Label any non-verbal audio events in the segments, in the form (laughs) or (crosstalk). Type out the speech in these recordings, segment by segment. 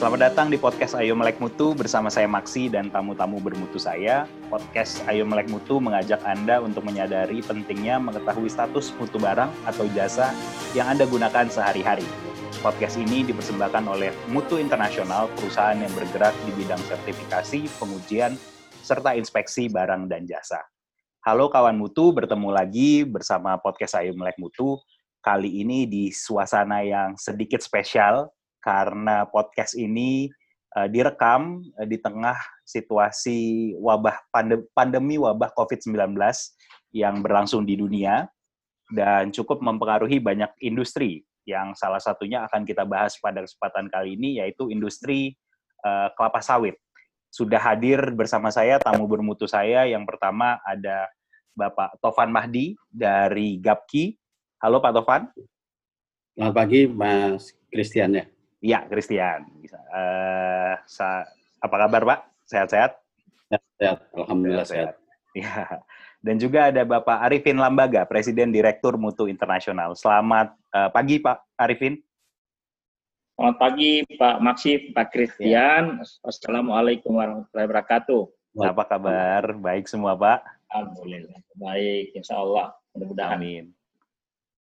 Selamat datang di podcast Ayo Melek Mutu bersama saya Maksi dan tamu-tamu bermutu saya. Podcast Ayo Melek Mutu mengajak Anda untuk menyadari pentingnya mengetahui status mutu barang atau jasa yang Anda gunakan sehari-hari. Podcast ini dipersembahkan oleh Mutu Internasional, perusahaan yang bergerak di bidang sertifikasi, pengujian, serta inspeksi barang dan jasa. Halo kawan mutu, bertemu lagi bersama podcast Ayo Melek Mutu. Kali ini di suasana yang sedikit spesial karena podcast ini uh, direkam uh, di tengah situasi wabah pandem pandemi wabah COVID-19 yang berlangsung di dunia dan cukup mempengaruhi banyak industri yang salah satunya akan kita bahas pada kesempatan kali ini yaitu industri uh, kelapa sawit. Sudah hadir bersama saya tamu bermutu saya yang pertama ada Bapak Tovan Mahdi dari Gapki. Halo Pak Tovan. Selamat pagi Mas Christian ya. Iya, Christian. Uh, apa kabar Pak? Sehat-sehat? Sehat, Alhamdulillah sehat. Iya. Dan juga ada Bapak Arifin Lambaga, Presiden Direktur Mutu Internasional. Selamat uh, pagi Pak Arifin. Selamat pagi Pak Maksi, Pak Christian. Ya. Assalamualaikum warahmatullahi wabarakatuh. Apa kabar? Baik semua Pak? Alhamdulillah. Baik, insya Allah. Mudah-mudahan. Amin.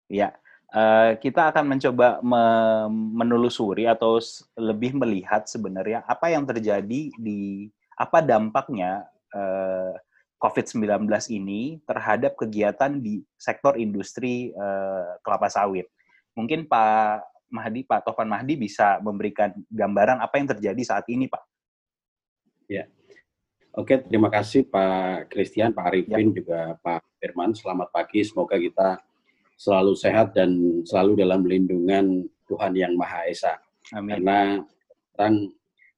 Ya, Eh, kita akan mencoba menelusuri atau lebih melihat sebenarnya apa yang terjadi di apa dampaknya uh, eh, COVID-19 ini terhadap kegiatan di sektor industri uh, kelapa sawit. Mungkin Pak Mahdi, Pak Tovan Mahdi bisa memberikan gambaran apa yang terjadi saat ini, Pak. Ya. Oke, terima kasih Pak Christian, Pak Arifin, ya. juga Pak Firman. Selamat pagi, semoga kita selalu sehat dan selalu dalam lindungan Tuhan Yang Maha Esa. Amin. Karena kan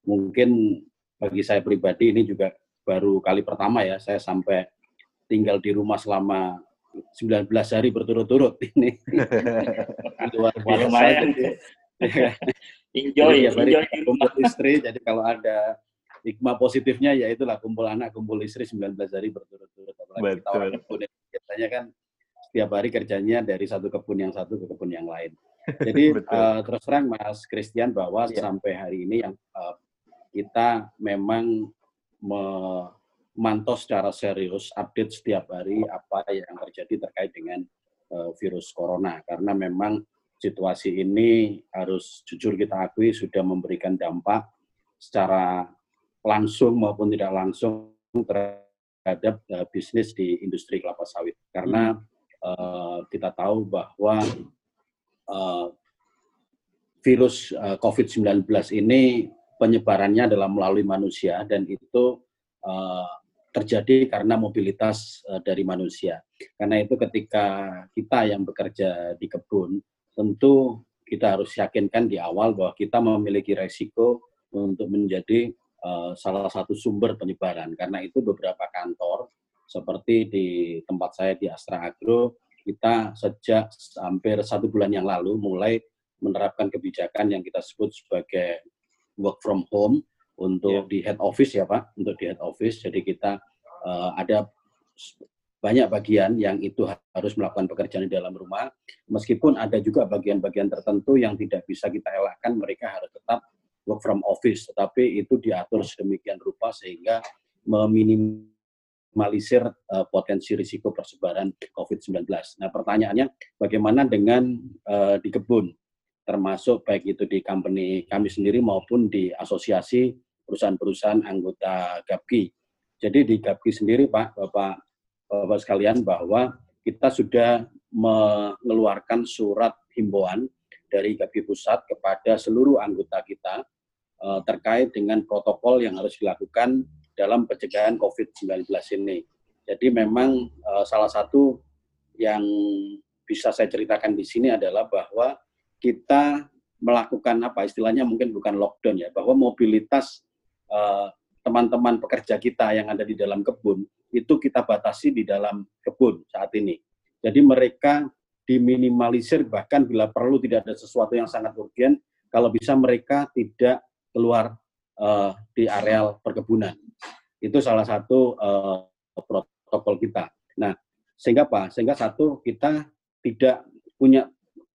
mungkin bagi saya pribadi ini juga baru kali pertama ya saya sampai tinggal di rumah selama 19 hari berturut-turut (laughs) ini. Luar biasa. (laughs) enjoy, ya, enjoy di rumah istri. Jadi kalau ada hikmah positifnya ya itulah kumpul anak, kumpul istri 19 hari berturut-turut. Apalagi kita orang biasanya kan setiap hari kerjanya dari satu kebun yang satu ke kebun yang lain. (laughs) Jadi uh, terus terang Mas Christian bahwa ya. sampai hari ini yang uh, kita memang memantau secara serius update setiap hari apa yang terjadi terkait dengan uh, virus corona karena memang situasi ini harus jujur kita akui sudah memberikan dampak secara langsung maupun tidak langsung terhadap uh, bisnis di industri kelapa sawit karena hmm uh, kita tahu bahwa uh, virus uh, COVID-19 ini penyebarannya adalah melalui manusia dan itu terjadi karena mobilitas dari manusia. Karena itu ketika kita yang bekerja di kebun, tentu kita harus yakinkan di awal bahwa kita memiliki resiko untuk menjadi salah satu sumber penyebaran. Karena itu beberapa kantor seperti di tempat saya di Astra Agro, kita sejak hampir satu bulan yang lalu mulai menerapkan kebijakan yang kita sebut sebagai work from home untuk yeah. di head office ya Pak, untuk di head office. Jadi kita uh, ada banyak bagian yang itu harus melakukan pekerjaan di dalam rumah, meskipun ada juga bagian-bagian tertentu yang tidak bisa kita elakkan, mereka harus tetap work from office, tetapi itu diatur sedemikian rupa sehingga meminim minimalisir uh, potensi risiko persebaran COVID-19. Nah, pertanyaannya bagaimana dengan uh, di kebun, termasuk baik itu di company kami sendiri maupun di asosiasi perusahaan-perusahaan anggota GAPKI. Jadi di GAPKI sendiri, Pak, Bapak, Bapak sekalian, bahwa kita sudah mengeluarkan surat himbauan dari GAPKI Pusat kepada seluruh anggota kita uh, terkait dengan protokol yang harus dilakukan dalam pencegahan COVID-19 ini. Jadi memang uh, salah satu yang bisa saya ceritakan di sini adalah bahwa kita melakukan apa istilahnya mungkin bukan lockdown ya, bahwa mobilitas eh, teman-teman pekerja kita yang ada di dalam kebun itu kita batasi di dalam kebun saat ini. Jadi mereka diminimalisir bahkan bila perlu tidak ada sesuatu yang sangat urgent, kalau bisa mereka tidak keluar uh, di areal perkebunan. Itu salah satu uh, protokol kita. Nah, sehingga apa? Sehingga satu kita tidak punya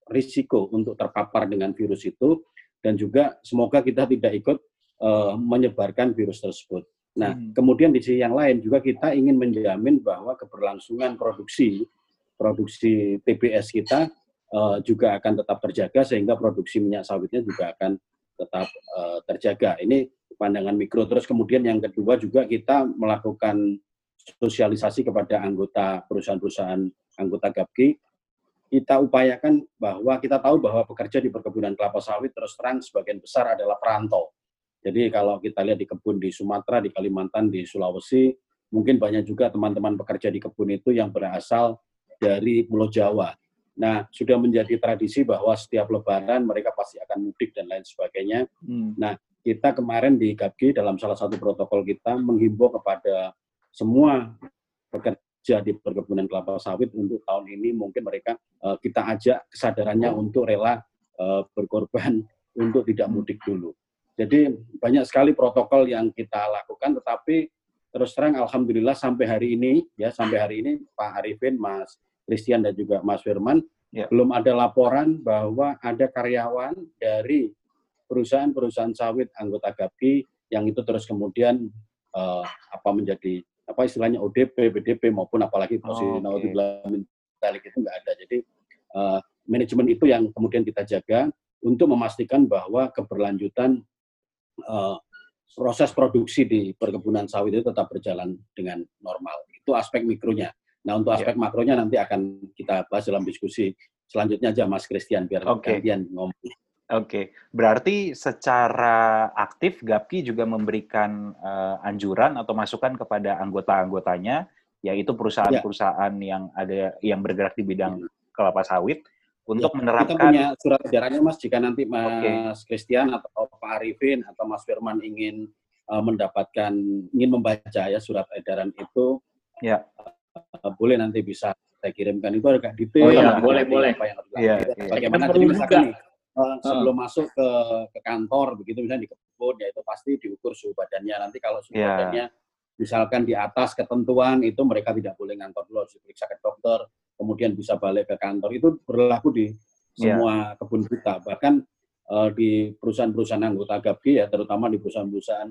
risiko untuk terpapar dengan virus itu dan juga semoga kita tidak ikut uh, menyebarkan virus tersebut. Nah, hmm. kemudian di sisi yang lain juga kita ingin menjamin bahwa keberlangsungan produksi produksi TBS kita uh, juga akan tetap terjaga sehingga produksi minyak sawitnya juga akan tetap uh, terjaga. Ini pandangan mikro. Terus kemudian yang kedua juga kita melakukan sosialisasi kepada anggota perusahaan-perusahaan anggota GAPKI. Kita upayakan bahwa kita tahu bahwa pekerja di perkebunan kelapa sawit terus terang sebagian besar adalah perantau jadi kalau kita lihat di kebun di Sumatera, di Kalimantan, di Sulawesi, mungkin banyak juga teman-teman pekerja di kebun itu yang berasal dari Pulau Jawa. Nah, sudah menjadi tradisi bahwa setiap lebaran mereka pasti akan mudik dan lain sebagainya. Hmm. Nah, kita kemarin di GAPGI dalam salah satu protokol kita menghimbau kepada semua pekerja di perkebunan kelapa sawit untuk tahun ini mungkin mereka uh, kita ajak kesadarannya untuk rela uh, berkorban (laughs) untuk tidak mudik dulu. Jadi banyak sekali protokol yang kita lakukan, tetapi terus terang alhamdulillah sampai hari ini ya sampai hari ini Pak Arifin, Mas Christian dan juga Mas Firman ya. belum ada laporan bahwa ada karyawan dari perusahaan-perusahahan sawit anggota GAPI yang itu terus kemudian uh, apa menjadi apa istilahnya ODP, BDP maupun apalagi posisi oh, okay. itu nggak ada. Jadi uh, manajemen itu yang kemudian kita jaga untuk memastikan bahwa keberlanjutan uh, proses produksi di perkebunan sawit itu tetap berjalan dengan normal. Itu aspek mikronya. Nah, untuk aspek yeah. makronya nanti akan kita bahas dalam diskusi selanjutnya aja Mas Christian biar okay. gantian ngomong. Oke, okay. berarti secara aktif GAPKI juga memberikan uh, anjuran atau masukan kepada anggota-anggotanya, yaitu perusahaan-perusahaan yeah. yang ada yang bergerak di bidang yeah. kelapa sawit, untuk ya, menerapkan. Kita punya surat edarannya Mas, jika nanti Mas Christian atau Pak Arifin atau Mas Firman ingin uh, mendapatkan, ingin membaca ya surat edaran itu, ya uh, boleh nanti bisa saya kirimkan itu agak detail. Oh iya, boleh, boleh. Apa yang harus ya, ya. Bagaimana jadi misalkan nih, uh, sebelum uh. masuk ke, ke kantor begitu misalnya di kebun ya itu pasti diukur suhu badannya. Nanti kalau suhu ya. badannya misalkan di atas ketentuan itu mereka tidak boleh ngantor dulu harus diperiksa ke dokter kemudian bisa balik ke kantor itu berlaku di iya. semua yeah. kebun kita bahkan uh, di perusahaan-perusahaan anggota GAPGI ya terutama di perusahaan-perusahaan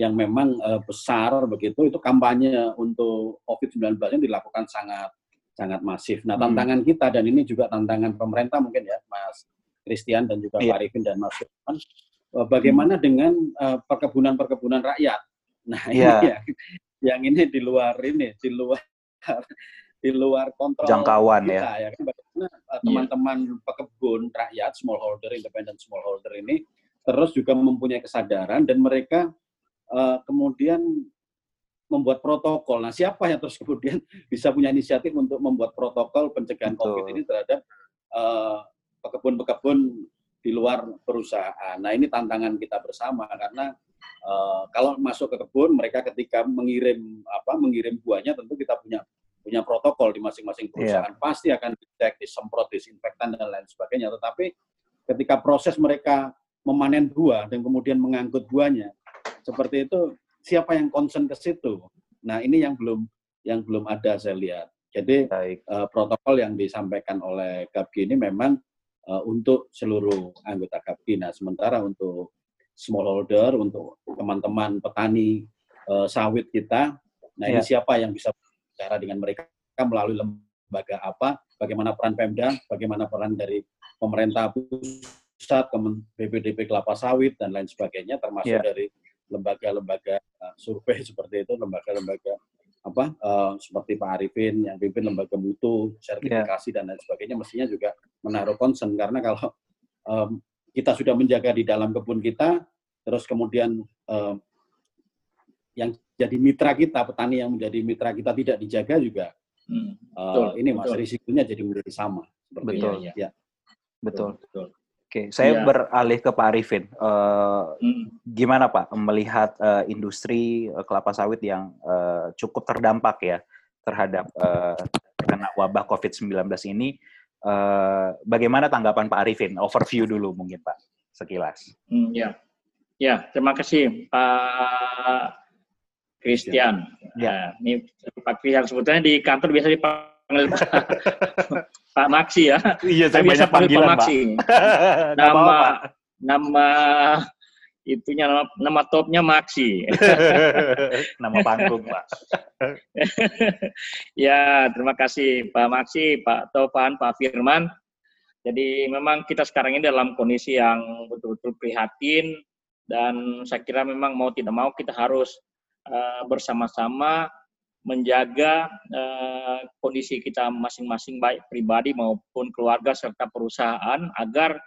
yang memang uh, besar begitu itu kampanye untuk COVID-19 ini dilakukan sangat sangat masif. Nah, hmm. tantangan hmm. kita dan ini juga tantangan pemerintah mungkin ya Mas Christian dan juga yeah. Pak Arifin dan Mas Firman uh, bagaimana hmm. dengan perkebunan-perkebunan rakyat. Nah, yeah. ini ya, yang ini di luar ini, di luar di luar kontrol jangkauan kita, ya. ya kan bagaimana uh, teman-teman yeah. pekebun rakyat smallholder independent smallholder ini terus juga mempunyai kesadaran dan mereka uh, kemudian membuat protokol. Nah, siapa yang terus (laughs) kemudian bisa punya inisiatif untuk membuat protokol pencegahan Betul. COVID ini terhadap uh, pekebun-pekebun di luar perusahaan. Nah, ini tantangan kita bersama karena uh, kalau masuk ke kebun mereka ketika mengirim apa mengirim buahnya tentu kita punya punya protokol di masing-masing iya. perusahaan yeah. pasti akan dicek, disemprot, disinfektan dan lain sebagainya. Tetapi ketika proses mereka memanen buah dan kemudian mengangkut buahnya seperti itu, siapa yang concern ke situ? Nah ini yang belum yang belum ada saya lihat. Jadi uh, protokol yang disampaikan oleh GAPGI ini memang uh, untuk seluruh anggota GAPGI. Nah sementara untuk smallholder, untuk teman-teman petani uh, sawit kita, nah yeah. ini siapa yang bisa bicara dengan mereka melalui lembaga apa, bagaimana peran Pemda, bagaimana peran dari pemerintah pusat, BPDP kelapa sawit dan lain sebagainya, termasuk yeah. dari lembaga-lembaga uh, survei (laughs) seperti itu, lembaga-lembaga apa uh, seperti Pak Arifin yang pimpin lembaga mutu, sertifikasi yeah. dan lain sebagainya, mestinya juga menaruh concern karena kalau um, kita sudah menjaga di dalam kebun kita, terus kemudian um, yang jadi mitra kita, petani yang menjadi mitra kita tidak dijaga juga, hmm, uh, betul, ini mas betul. risikonya jadi menjadi sama. Betul. Ya. ya. Betul. betul. Oke, saya ya. beralih ke Pak Arifin. Uh, hmm. Gimana Pak melihat uh, industri uh, kelapa sawit yang uh, cukup terdampak ya terhadap uh, karena wabah COVID-19 ini? Uh, bagaimana tanggapan Pak Arifin? Overview dulu mungkin Pak, sekilas. Hmm, ya, ya terima kasih Pak Christian. Ya. Nah, ini Pak yang sebetulnya di kantor biasa dipanggil Pak Maksi ya. Iya, saya, saya biasa panggil Pak Maksi. (laughs) Nama nama itunya nama, nama topnya Maxi. (laughs) nama panggung, Pak. (laughs) ya, terima kasih Pak Maxi, Pak Tovan, Pak Firman. Jadi memang kita sekarang ini dalam kondisi yang betul-betul prihatin dan saya kira memang mau tidak mau kita harus uh, bersama-sama menjaga uh, kondisi kita masing-masing baik pribadi maupun keluarga serta perusahaan agar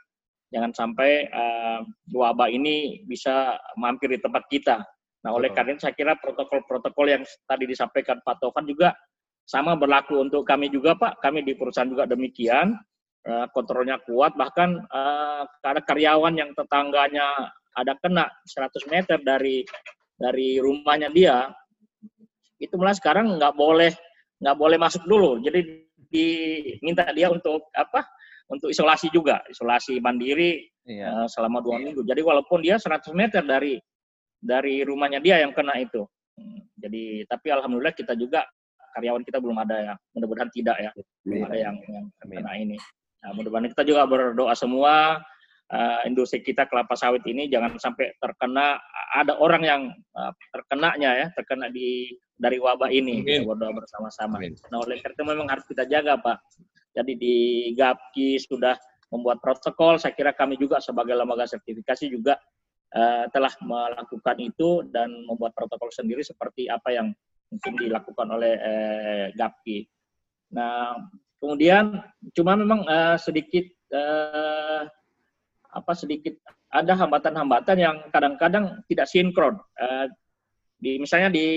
jangan sampai uh, wabah ini bisa mampir di tempat kita. Nah, oleh karena itu saya kira protokol-protokol yang tadi disampaikan Pak Tovan juga sama berlaku untuk kami juga Pak. Kami di perusahaan juga demikian, uh, kontrolnya kuat. Bahkan uh, ada karyawan yang tetangganya ada kena 100 meter dari dari rumahnya dia, itu malah sekarang nggak boleh nggak boleh masuk dulu. Jadi diminta dia untuk apa? untuk isolasi juga, isolasi mandiri iya. uh, selama dua minggu. Jadi walaupun dia 100 meter dari dari rumahnya dia yang kena itu. Hmm, jadi tapi alhamdulillah kita juga karyawan kita belum ada ya, mudah-mudahan tidak ya, belum ada yang, yang kena ini. Nah, mudah-mudahan kita juga berdoa semua uh, industri kita kelapa sawit ini jangan sampai terkena ada orang yang uh, terkenanya ya, terkena di dari wabah ini. Kita berdoa bersama-sama. Nah, oleh karena itu memang harus kita jaga, Pak. Jadi di GAPKI sudah membuat protokol, saya kira kami juga sebagai lembaga sertifikasi juga uh, telah melakukan itu dan membuat protokol sendiri seperti apa yang mungkin dilakukan oleh uh, GAPKI. Nah, kemudian cuma memang uh, sedikit uh, apa sedikit ada hambatan-hambatan yang kadang-kadang tidak sinkron. Uh, di misalnya di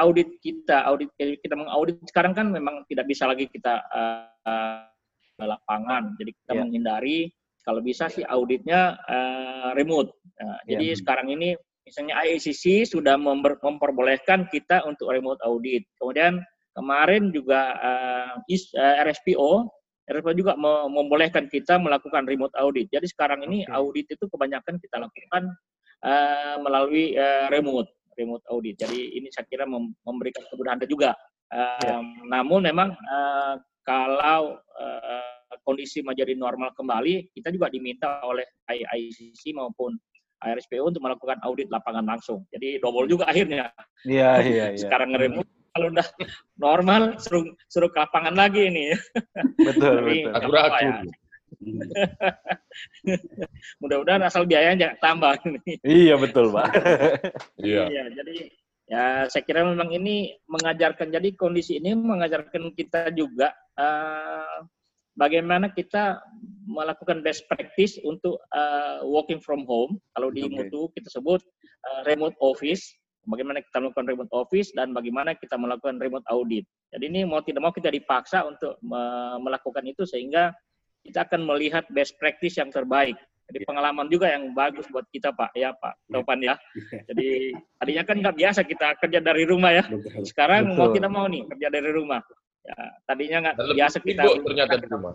audit kita, audit kita mengaudit sekarang kan memang tidak bisa lagi kita uh, lapangan. Jadi kita yeah. menghindari kalau bisa sih auditnya uh, remote. Uh, yeah. Jadi sekarang ini misalnya IACC sudah memper, memperbolehkan kita untuk remote audit. Kemudian kemarin juga uh, is, uh, RSPO RSPO juga membolehkan kita melakukan remote audit. Jadi sekarang ini okay. audit itu kebanyakan kita lakukan uh, melalui uh, remote remote audit. Jadi ini saya kira memberikan kemudahan juga. Um, ya. Namun memang uh, kalau uh, kondisi menjadi normal kembali, kita juga diminta oleh IICC maupun RSPO untuk melakukan audit lapangan langsung. Jadi double juga akhirnya. Iya, iya, iya. Sekarang ngeremote kalau udah normal suruh suruh ke lapangan lagi ini. Betul, Tapi, betul. Aku. Ya. (laughs) Mudah-mudahan asal biayanya jangan tambah. (laughs) iya betul pak. (laughs) iya. iya. Jadi ya saya kira memang ini mengajarkan jadi kondisi ini mengajarkan kita juga uh, bagaimana kita melakukan best practice untuk uh, working from home. Kalau di okay. Mutu kita sebut uh, remote office. Bagaimana kita melakukan remote office dan bagaimana kita melakukan remote audit. Jadi ini mau tidak mau kita dipaksa untuk melakukan itu sehingga kita akan melihat best practice yang terbaik. Jadi ya. pengalaman juga yang bagus buat kita Pak, ya Pak ya. Topan ya. Jadi tadinya kan nggak biasa kita kerja dari rumah ya. Sekarang Betul. mau tidak mau nih kerja dari rumah. Ya, tadinya nggak biasa kita. ternyata di rumah.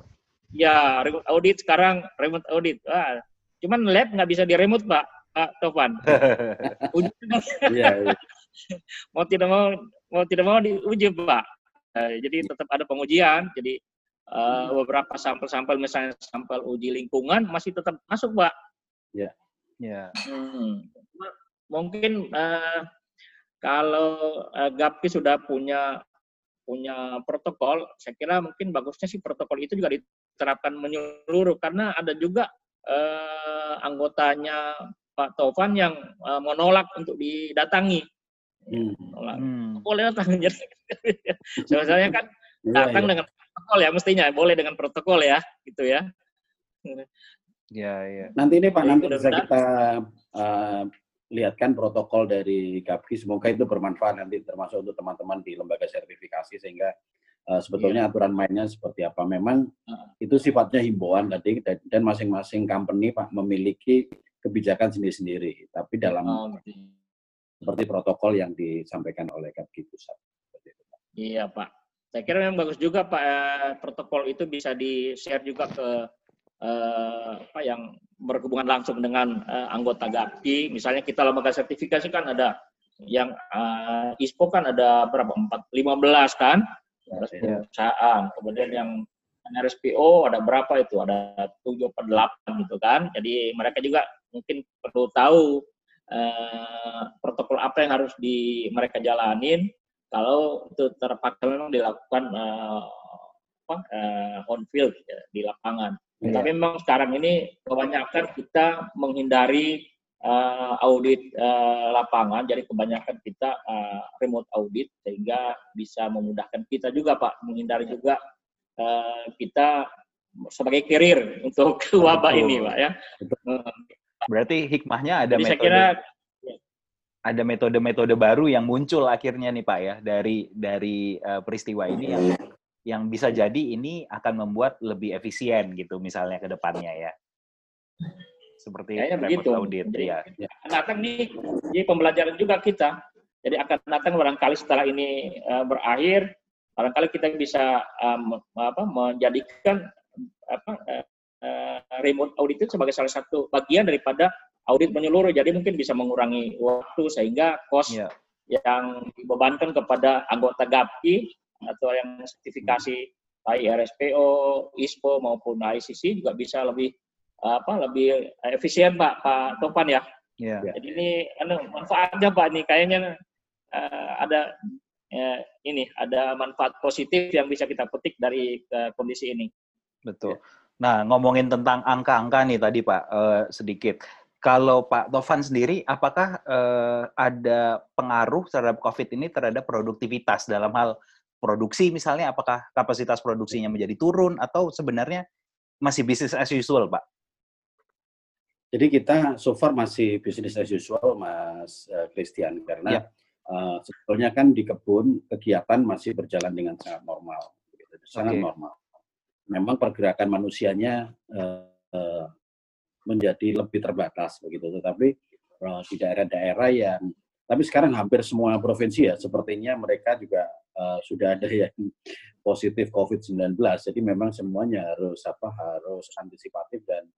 Ya, remote audit sekarang remote audit. Wah, cuman lab nggak bisa di remote Pak, Pak Topan. (laughs) Iya, iya. mau tidak mau mau tidak mau diuji Pak. Nah, jadi tetap ada pengujian. Jadi uh, beberapa sampel-sampel misalnya sampel uji lingkungan masih tetap masuk pak. Ya. Ya. Hmm. Mungkin uh, kalau uh, GAPI sudah punya punya protokol, saya kira mungkin bagusnya sih protokol itu juga diterapkan menyeluruh karena ada juga uh, anggotanya Pak Tovan yang uh, menolak untuk didatangi. Hmm. Menolak. Hmm. Boleh datang. (laughs) Soalnya kan datang ya, ya. dengan protokol ya mestinya boleh dengan protokol ya gitu ya. Ya ya. Nanti ini Pak nanti bisa kita uh, lihatkan protokol dari GAPKI semoga itu bermanfaat nanti termasuk untuk teman-teman di lembaga sertifikasi sehingga uh, sebetulnya yeah. aturan mainnya seperti apa. Memang uh. itu sifatnya himbauan tadi dan masing-masing company Pak memiliki kebijakan sendiri-sendiri tapi dalam oh, seperti protokol yang disampaikan oleh GAPKI pusat. Iya Pak saya kira memang bagus juga Pak eh, protokol itu bisa di share juga ke eh, apa yang berhubungan langsung dengan eh, anggota GAPI. Misalnya kita lembaga sertifikasi kan ada yang eh, ISPO kan ada berapa? Empat, lima belas kan? Ya, perusahaan. Kemudian yang RSPO ada berapa itu? Ada tujuh atau delapan gitu kan. Jadi mereka juga mungkin perlu tahu uh, protokol apa yang harus di mereka jalanin kalau itu terpaksa memang dilakukan uh, apa, uh, on field ya, di lapangan. Yeah. Tapi memang sekarang ini kebanyakan kita menghindari uh, audit uh, lapangan, jadi kebanyakan kita uh, remote audit sehingga bisa memudahkan kita juga Pak, menghindari juga uh, kita sebagai carrier untuk (laughs) wabah Betul. ini Pak ya. Berarti hikmahnya ada jadi metode. Saya kira ada metode-metode baru yang muncul akhirnya nih Pak ya dari dari uh, peristiwa ini yang yang bisa jadi ini akan membuat lebih efisien gitu misalnya ke depannya ya seperti Kayaknya begitu. audit jadi, ya. Akan datang nih jadi pembelajaran juga kita. Jadi akan datang barangkali setelah ini uh, berakhir, barangkali kita bisa um, apa menjadikan apa uh, remote audit itu sebagai salah satu bagian daripada audit menyeluruh. Jadi mungkin bisa mengurangi waktu sehingga cost yeah. yang dibebankan kepada anggota GAPI atau yang sertifikasi baik RSPO, ISPO maupun ICC juga bisa lebih apa lebih efisien Pak Pak Topan ya. Yeah. Jadi ini anu manfaatnya Pak nih kayaknya uh, ada uh, ini ada manfaat positif yang bisa kita petik dari uh, kondisi ini. Betul. Nah, ngomongin tentang angka-angka nih tadi Pak uh, sedikit. Kalau Pak Tovan sendiri, apakah uh, ada pengaruh terhadap COVID ini terhadap produktivitas dalam hal produksi misalnya? Apakah kapasitas produksinya menjadi turun atau sebenarnya masih bisnis as usual, Pak? Jadi kita so far masih bisnis as usual, Mas eh, Christian, karena ya. uh, sebetulnya kan di kebun kegiatan masih berjalan dengan sangat normal, gitu, sangat okay. normal. Memang pergerakan manusianya uh, uh, menjadi lebih terbatas begitu, tetapi uh, di daerah-daerah yang tapi sekarang hampir semua provinsi ya sepertinya mereka juga uh, sudah ada yang positif COVID-19. Jadi memang semuanya harus apa harus antisipatif dan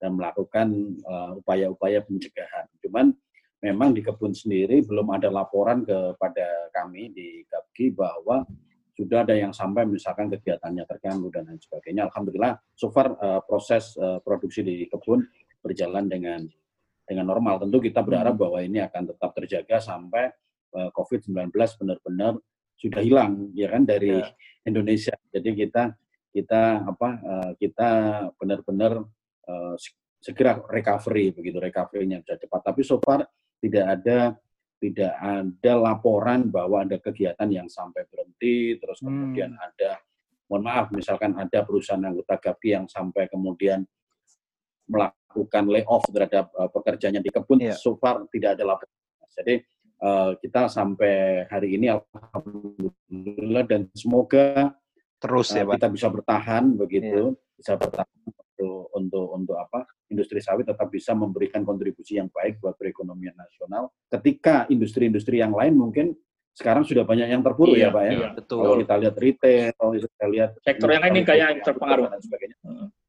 dan melakukan uh, upaya-upaya pencegahan. Cuman memang di kebun sendiri belum ada laporan kepada kami di GAPGI bahwa sudah ada yang sampai misalkan kegiatannya terganggu dan lain sebagainya. Alhamdulillah, so far uh, proses uh, produksi di kebun berjalan dengan dengan normal. Tentu kita berharap bahwa ini akan tetap terjaga sampai uh, COVID-19 benar-benar sudah hilang ya kan dari ya. Indonesia. Jadi kita kita apa uh, kita benar-benar uh, segera recovery begitu recovery-nya bisa cepat. Tapi so far tidak ada tidak ada laporan bahwa ada kegiatan yang sampai berhenti terus hmm. kemudian ada mohon maaf misalkan ada perusahaan anggota GAPI yang sampai kemudian melakukan layoff terhadap uh, pekerjaannya di kebun yeah. so far tidak ada laporan. Jadi uh, kita sampai hari ini alhamdulillah dan semoga terus uh, ya Pak. kita bisa bertahan begitu, yeah. bisa bertahan untuk untuk untuk apa industri sawit tetap bisa memberikan kontribusi yang baik buat perekonomian nasional. Ketika industri-industri yang lain mungkin sekarang sudah banyak yang terpuruk ya, iya, ya Pak ya. Iya, betul. Kalau kita lihat retail, kalau kita lihat sektor yang lain kayak yang terpengaruh dan sebagainya.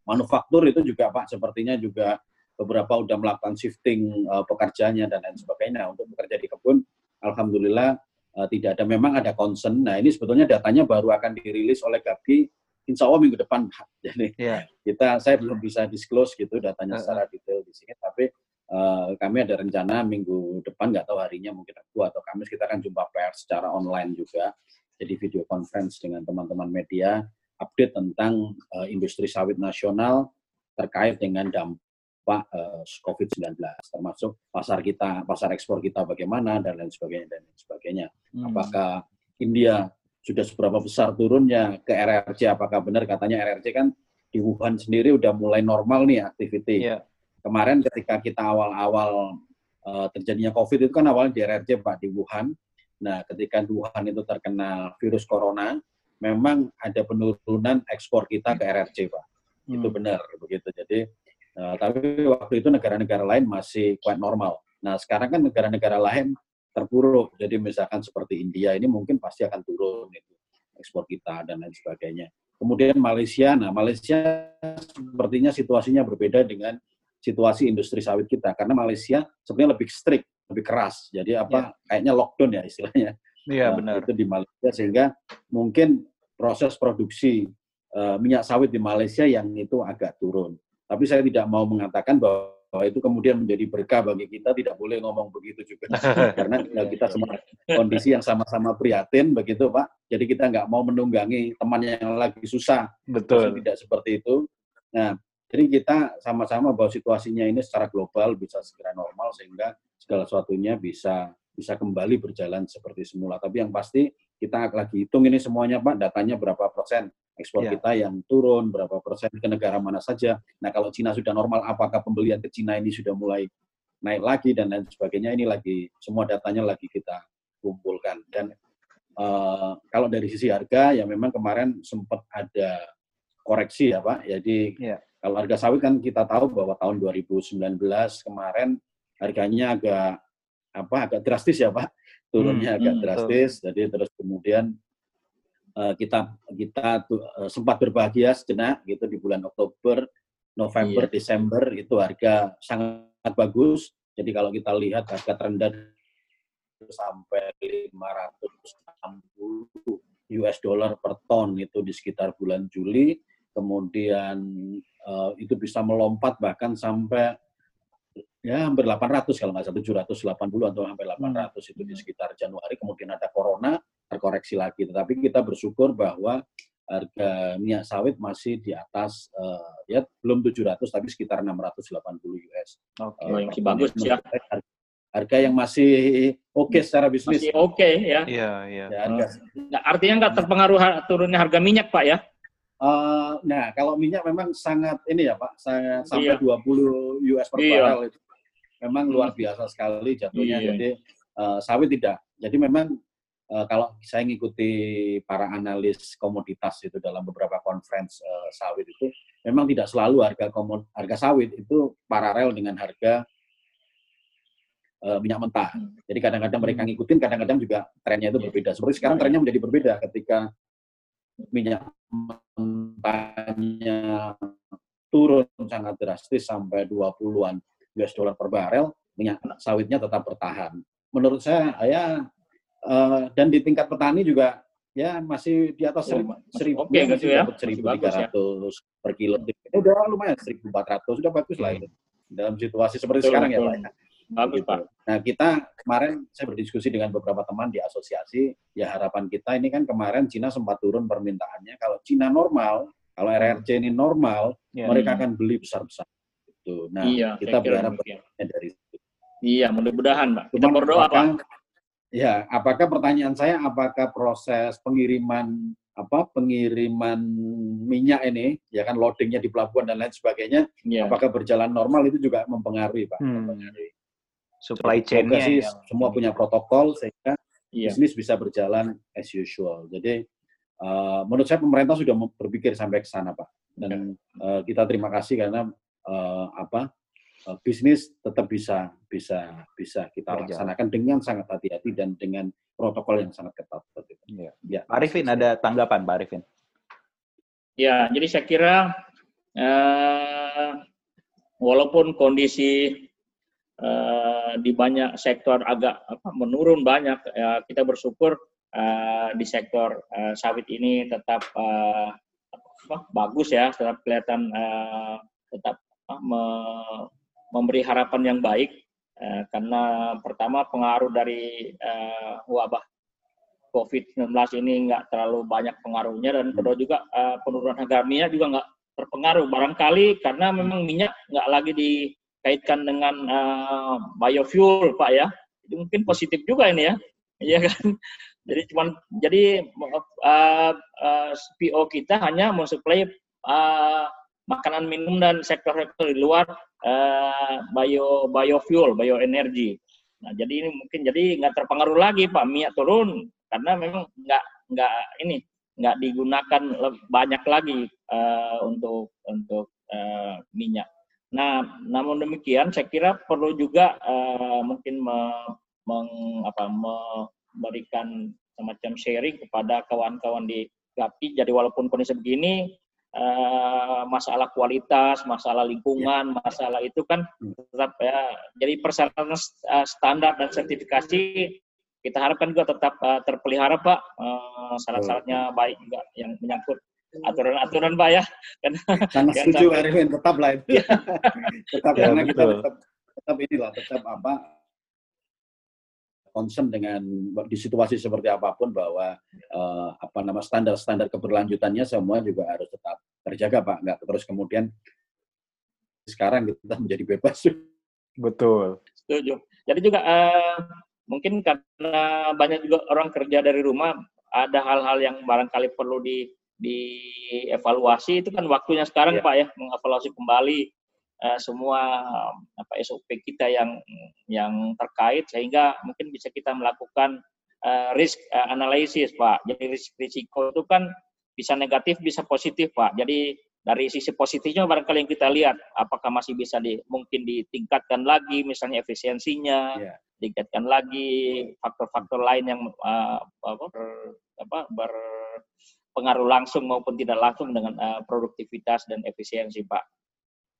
Manufaktur itu juga Pak sepertinya juga beberapa udah melakukan shifting uh, pekerjaannya dan lain sebagainya untuk bekerja di kebun. Alhamdulillah uh, tidak ada memang ada concern. Nah ini sebetulnya datanya baru akan dirilis oleh Gabi insya Allah minggu depan (laughs) Jadi yeah. kita saya belum bisa disclose gitu datanya secara detail di sini, tapi uh, kami ada rencana minggu depan nggak tahu harinya mungkin Rabu atau Kamis kita akan jumpa pers secara online juga. Jadi video conference dengan teman-teman media update tentang uh, industri sawit nasional terkait dengan dampak uh, eh, COVID-19 termasuk pasar kita, pasar ekspor kita bagaimana dan lain sebagainya dan lain sebagainya. Hmm. Apakah India sudah seberapa besar turunnya ke RRC apakah benar katanya RRC kan di Wuhan sendiri udah mulai normal nih aktiviti. Yeah. Kemarin ketika kita awal-awal uh, terjadinya COVID itu kan awalnya di RRC Pak di Wuhan. Nah, ketika Wuhan itu terkena virus corona, memang ada penurunan ekspor kita ke RRC Pak. Hmm. Itu benar begitu. Jadi uh, tapi waktu itu negara-negara lain masih quite normal. Nah, sekarang kan negara-negara lain terpuruk. Jadi misalkan seperti India ini mungkin pasti akan turun itu ekspor kita dan lain sebagainya. Kemudian Malaysia, nah Malaysia sepertinya situasinya berbeda dengan situasi industri sawit kita karena Malaysia sebenarnya lebih strict, lebih keras. Jadi apa ya. kayaknya lockdown ya istilahnya. Iya nah, benar. Itu di Malaysia sehingga mungkin proses produksi uh, minyak sawit di Malaysia yang itu agak turun. Tapi saya tidak mau mengatakan bahwa itu kemudian menjadi berkah bagi kita tidak boleh ngomong begitu juga. (laughs) Karena kita semua kondisi yang sama-sama prihatin begitu pak. Jadi kita nggak mau menunggangi teman yang lagi susah. Betul. Tidak seperti itu. Nah jadi kita sama-sama bahwa situasinya ini secara global bisa segera normal sehingga segala sesuatunya bisa bisa kembali berjalan seperti semula. Tapi yang pasti kita lagi hitung ini semuanya pak datanya berapa persen ekspor yeah. kita yang turun berapa persen ke negara mana saja. Nah kalau Cina sudah normal, apakah pembelian ke Cina ini sudah mulai naik lagi dan lain sebagainya? Ini lagi semua datanya lagi kita kumpulkan. Dan uh, kalau dari sisi harga ya memang kemarin sempat ada koreksi ya Pak. Jadi yeah. kalau harga sawit kan kita tahu bahwa tahun 2019 kemarin harganya agak apa agak drastis ya Pak turunnya hmm, agak hmm, drastis. Betul. Jadi terus kemudian kita kita tuh, uh, sempat berbahagia sejenak gitu di bulan Oktober, November, iya. Desember itu harga sangat bagus. Jadi kalau kita lihat harga terendah sampai 560 US dollar per ton itu di sekitar bulan Juli, kemudian uh, itu bisa melompat bahkan sampai ya hampir 800 kalau nggak salah 780 atau sampai 800 hmm. itu di sekitar Januari kemudian ada corona terkoreksi lagi tetapi kita bersyukur bahwa harga minyak sawit masih di atas uh, ya belum 700 tapi sekitar 680 US. Oke, okay. uh, masih bagus ya. Harga, harga yang masih oke okay secara bisnis. Masih oke okay, ya. Iya, iya. Ya, nah, artinya nggak terpengaruh turunnya harga minyak, Pak ya? Uh, nah, kalau minyak memang sangat ini ya, Pak, sangat sampai iya. 20 US per iya. barrel itu memang luar hmm. biasa sekali jatuhnya. Iya. Jadi uh, sawit tidak. Jadi memang uh, kalau saya ngikuti para analis komoditas itu dalam beberapa conference uh, sawit itu memang tidak selalu harga komod harga sawit itu paralel dengan harga uh, minyak mentah. Hmm. Jadi kadang-kadang mereka hmm. ngikutin, kadang-kadang juga trennya itu iya. berbeda. Seperti sekarang trennya menjadi berbeda ketika minyak mentahnya turun sangat drastis sampai 20-an US dollar per barel, minyak sawitnya tetap bertahan. Menurut saya ya uh, dan di tingkat petani juga ya masih di atas oh, seribu oke okay, gitu ya seribu tiga ratus ya. per kilo itu udah lumayan seribu empat ratus sudah bagus lah itu dalam situasi seperti betul, sekarang ya, betul. ya pak bagus gitu. pak nah kita kemarin saya berdiskusi dengan beberapa teman di asosiasi ya harapan kita ini kan kemarin Cina sempat turun permintaannya kalau Cina normal kalau RRC ini normal ya, mereka akan beli besar besar gitu. Nah, iya, kita berharap dari situ. Iya, mudah-mudahan, Pak. Kita berdoa, Pak. Ya, apakah pertanyaan saya apakah proses pengiriman apa pengiriman minyak ini ya kan loadingnya di pelabuhan dan lain sebagainya yeah. apakah berjalan normal itu juga mempengaruhi pak hmm. mempengaruhi. supply chainnya sih yang... semua punya protokol sehingga yeah. bisnis bisa berjalan as usual jadi uh, menurut saya pemerintah sudah berpikir sampai ke sana pak dan uh, kita terima kasih karena uh, apa bisnis tetap bisa bisa bisa kita Berjalan. laksanakan dengan sangat hati-hati dan dengan protokol yang sangat ketat. Ya. ya. Pak Arifin ada tanggapan Pak Arifin? Ya, jadi saya kira uh, walaupun kondisi uh, di banyak sektor agak apa, menurun banyak, uh, kita bersyukur uh, di sektor uh, sawit ini tetap uh, apa, bagus ya, tetap kelihatan uh, tetap me memberi harapan yang baik eh, karena pertama pengaruh dari eh, wabah COVID-19 ini nggak terlalu banyak pengaruhnya dan kedua juga eh, penurunan harga minyak juga nggak terpengaruh. Barangkali karena memang minyak nggak lagi dikaitkan dengan eh, biofuel pak ya. Itu mungkin positif juga ini ya. (laughs) Iya kan? Jadi cuman jadi uh, uh, PO kita hanya mensuplai uh, makanan minum dan sektor-sektor di luar uh, bio biofuel, bioenergi. Nah, jadi ini mungkin jadi nggak terpengaruh lagi Pak minyak turun karena memang nggak nggak ini nggak digunakan banyak lagi uh, untuk untuk uh, minyak. Nah, namun demikian saya kira perlu juga uh, mungkin me, meng, apa, memberikan semacam sharing kepada kawan-kawan di GAPI. Jadi walaupun kondisi begini, Eh, masalah kualitas, masalah lingkungan, masalah itu kan tetap ya. Jadi persyaratan uh, standar dan sertifikasi kita harapkan juga tetap uh, terpelihara Pak. Uh, syarat-syaratnya baik juga yang menyangkut aturan-aturan Pak ya. (laughs) Sangat setuju Arifin, tetap lah itu. (laughs) tetap ya, karena betul. kita tetap, tetap inilah, tetap apa concern dengan di situasi seperti apa pun bahwa uh, apa nama standar-standar keberlanjutannya semua juga harus tetap terjaga Pak, nggak terus kemudian sekarang kita menjadi bebas. Betul. Setuju. Jadi juga uh, mungkin karena banyak juga orang kerja dari rumah, ada hal-hal yang barangkali perlu di dievaluasi itu kan waktunya sekarang yeah. Pak ya mengevaluasi kembali uh, semua apa SOP kita yang yang terkait sehingga mungkin bisa kita melakukan uh, risk uh, analysis Pak. Jadi risk risiko itu kan bisa negatif bisa positif Pak. Jadi dari sisi positifnya barangkali yang kita lihat apakah masih bisa di mungkin ditingkatkan lagi misalnya efisiensinya yeah. tingkatkan lagi faktor-faktor lain yang uh, apa, ber, apa ber pengaruh langsung maupun tidak langsung dengan uh, produktivitas dan efisiensi, Pak.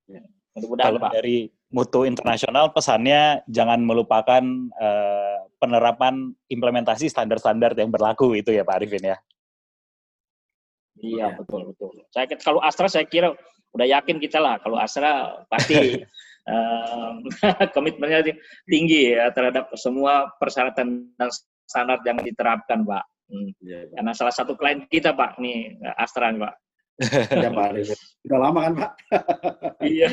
Ya. Kalau Pak. dari mutu internasional pesannya jangan melupakan uh, penerapan implementasi standar-standar yang berlaku itu ya Pak Arifin ya. Iya betul betul. Saya kalau Astra saya kira udah yakin kita lah kalau Astra pasti uh, (laughs) (laughs) komitmennya tinggi ya terhadap semua persyaratan dan standar yang diterapkan Pak. Hmm. Ya, Karena salah satu klien kita Pak nih Astra Pak. Ya Pak Sudah lama kan Pak? iya.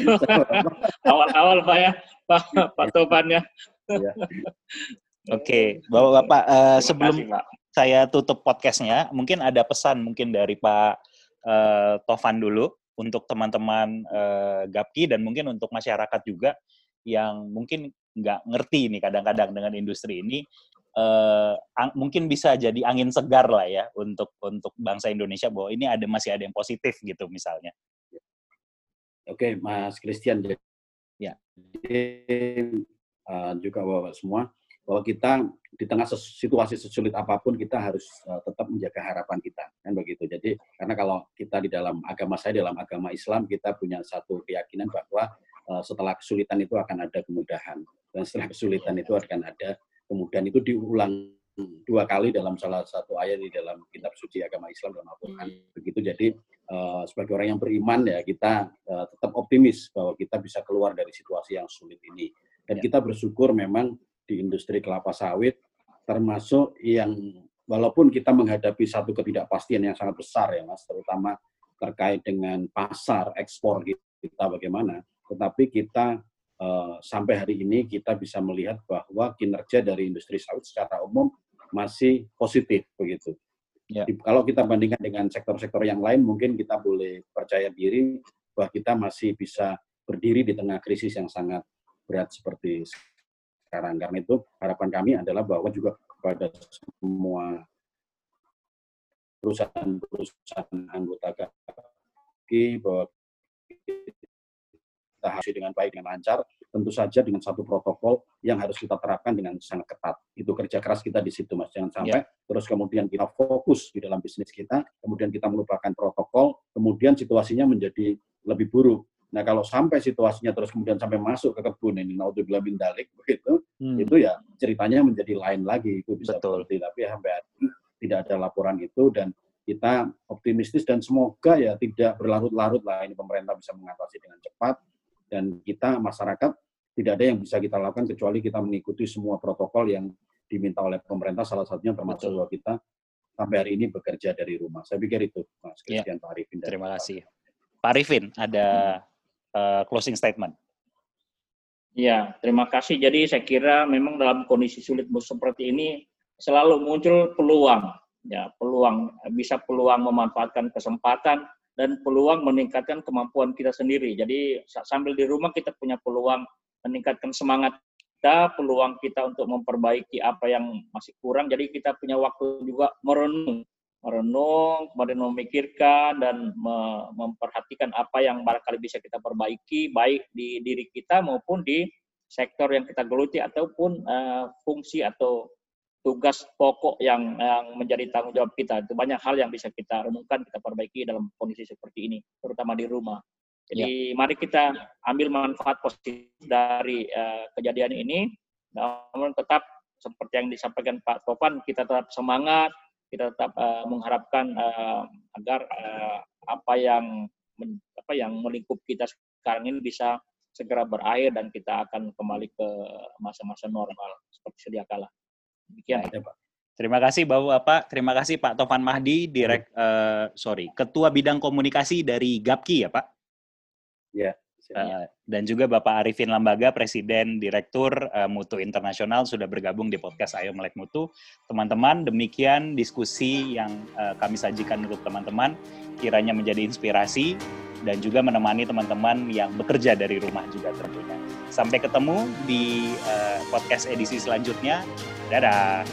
Awal-awal Pak ya, Pak, Pak Topan ya. ya. Oke, Bapak-Bapak, uh, sebelum kasih, Pak. saya tutup podcastnya, mungkin ada pesan mungkin dari Pak uh, Tovan dulu untuk teman-teman uh, Gapki dan mungkin untuk masyarakat juga yang mungkin nggak ngerti nih kadang-kadang dengan industri ini uh, mungkin bisa jadi angin segar lah ya untuk untuk bangsa Indonesia bahwa ini ada masih ada yang positif gitu misalnya. Oke, Mas Christian. Ya. Jadi, uh, juga bapak semua bahwa kita di tengah situasi sesulit apa pun kita harus uh, tetap menjaga harapan kita kan begitu. Jadi karena kalau kita di dalam agama saya dalam agama Islam kita punya satu keyakinan bahwa uh, setelah kesulitan itu akan ada kemudahan dan setelah kesulitan itu akan ada kemudian itu diulang dua kali dalam salah satu ayat di dalam kitab suci agama Islam dalam Al-Quran. Hmm. Begitu jadi uh, sebagai orang yang beriman ya kita uh, tetap optimis bahwa kita bisa keluar dari situasi yang sulit ini. Dan ya. kita bersyukur memang di industri kelapa sawit termasuk yang walaupun kita menghadapi satu ketidakpastian yang sangat besar ya Mas, terutama terkait dengan pasar ekspor kita bagaimana, tetapi kita Eh, sampai hari ini kita bisa melihat bahwa kinerja dari industri sawit secara umum masih positif begitu. Ya. Kalau kita bandingkan dengan sektor-sektor yang lain, mungkin kita boleh percaya diri bahwa kita masih bisa berdiri di tengah krisis yang sangat berat seperti sekarang. Karena itu harapan kami adalah bahwa juga kepada semua perusahaan-perusahaan anggota KPI bahwa kita dengan baik dengan lancar, tentu saja dengan satu protokol yang harus kita terapkan dengan sangat ketat. Itu kerja keras kita di situ, Mas. Jangan sampai yeah. terus kemudian kita fokus di dalam bisnis kita, kemudian kita melupakan protokol, kemudian situasinya menjadi lebih buruk. Nah, kalau sampai situasinya terus kemudian sampai masuk ke kebun ini, naudzubillah min dalik (laughs) begitu, hmm. itu ya ceritanya menjadi lain lagi. Itu bisa Betul. Berarti, tapi sampai hari ini tidak ada laporan itu dan kita optimistis dan semoga ya tidak berlarut-larut lah ini pemerintah bisa mengatasi dengan cepat dan kita masyarakat tidak ada yang bisa kita lakukan kecuali kita mengikuti semua protokol yang diminta oleh pemerintah salah satunya termasuk bahwa kita sampai hari ini bekerja dari rumah. Saya pikir itu Mas iya. Christian ya. Pak Arifin. Terima kasih. Pak Arifin ada uh, closing statement. Ya, terima kasih. Jadi saya kira memang dalam kondisi sulit seperti ini selalu muncul peluang. Ya, peluang bisa peluang memanfaatkan kesempatan dan peluang meningkatkan kemampuan kita sendiri. Jadi sambil di rumah kita punya peluang meningkatkan semangat kita, peluang kita untuk memperbaiki apa yang masih kurang. Jadi kita punya waktu juga merenung, merenung, kemudian memikirkan dan memperhatikan apa yang barangkali bisa kita perbaiki, baik di diri kita maupun di sektor yang kita geluti ataupun uh, fungsi atau tugas pokok yang, yang menjadi tanggung jawab kita. Itu banyak hal yang bisa kita renungkan, kita perbaiki dalam kondisi seperti ini, terutama di rumah. Jadi ya. mari kita ambil manfaat positif dari uh, kejadian ini, namun tetap seperti yang disampaikan Pak Topan, kita tetap semangat, kita tetap uh, mengharapkan uh, agar uh, apa yang men, apa yang melingkup kita sekarang ini bisa segera berakhir dan kita akan kembali ke masa-masa normal seperti sedia kala. Demikian. Ya, Pak. Terima kasih Bapak. Terima kasih Pak Tovan Mahdi, direk uh, sorry, Ketua Bidang Komunikasi dari GAPKI ya Pak. Ya. Uh, dan juga Bapak Arifin Lambaga, Presiden Direktur uh, Mutu Internasional sudah bergabung di podcast Ayo Melek Mutu. Teman-teman, demikian diskusi yang uh, kami sajikan untuk teman-teman, kiranya menjadi inspirasi dan juga menemani teman-teman yang bekerja dari rumah juga tentunya. Sampai ketemu di uh, podcast edisi selanjutnya. Dadah.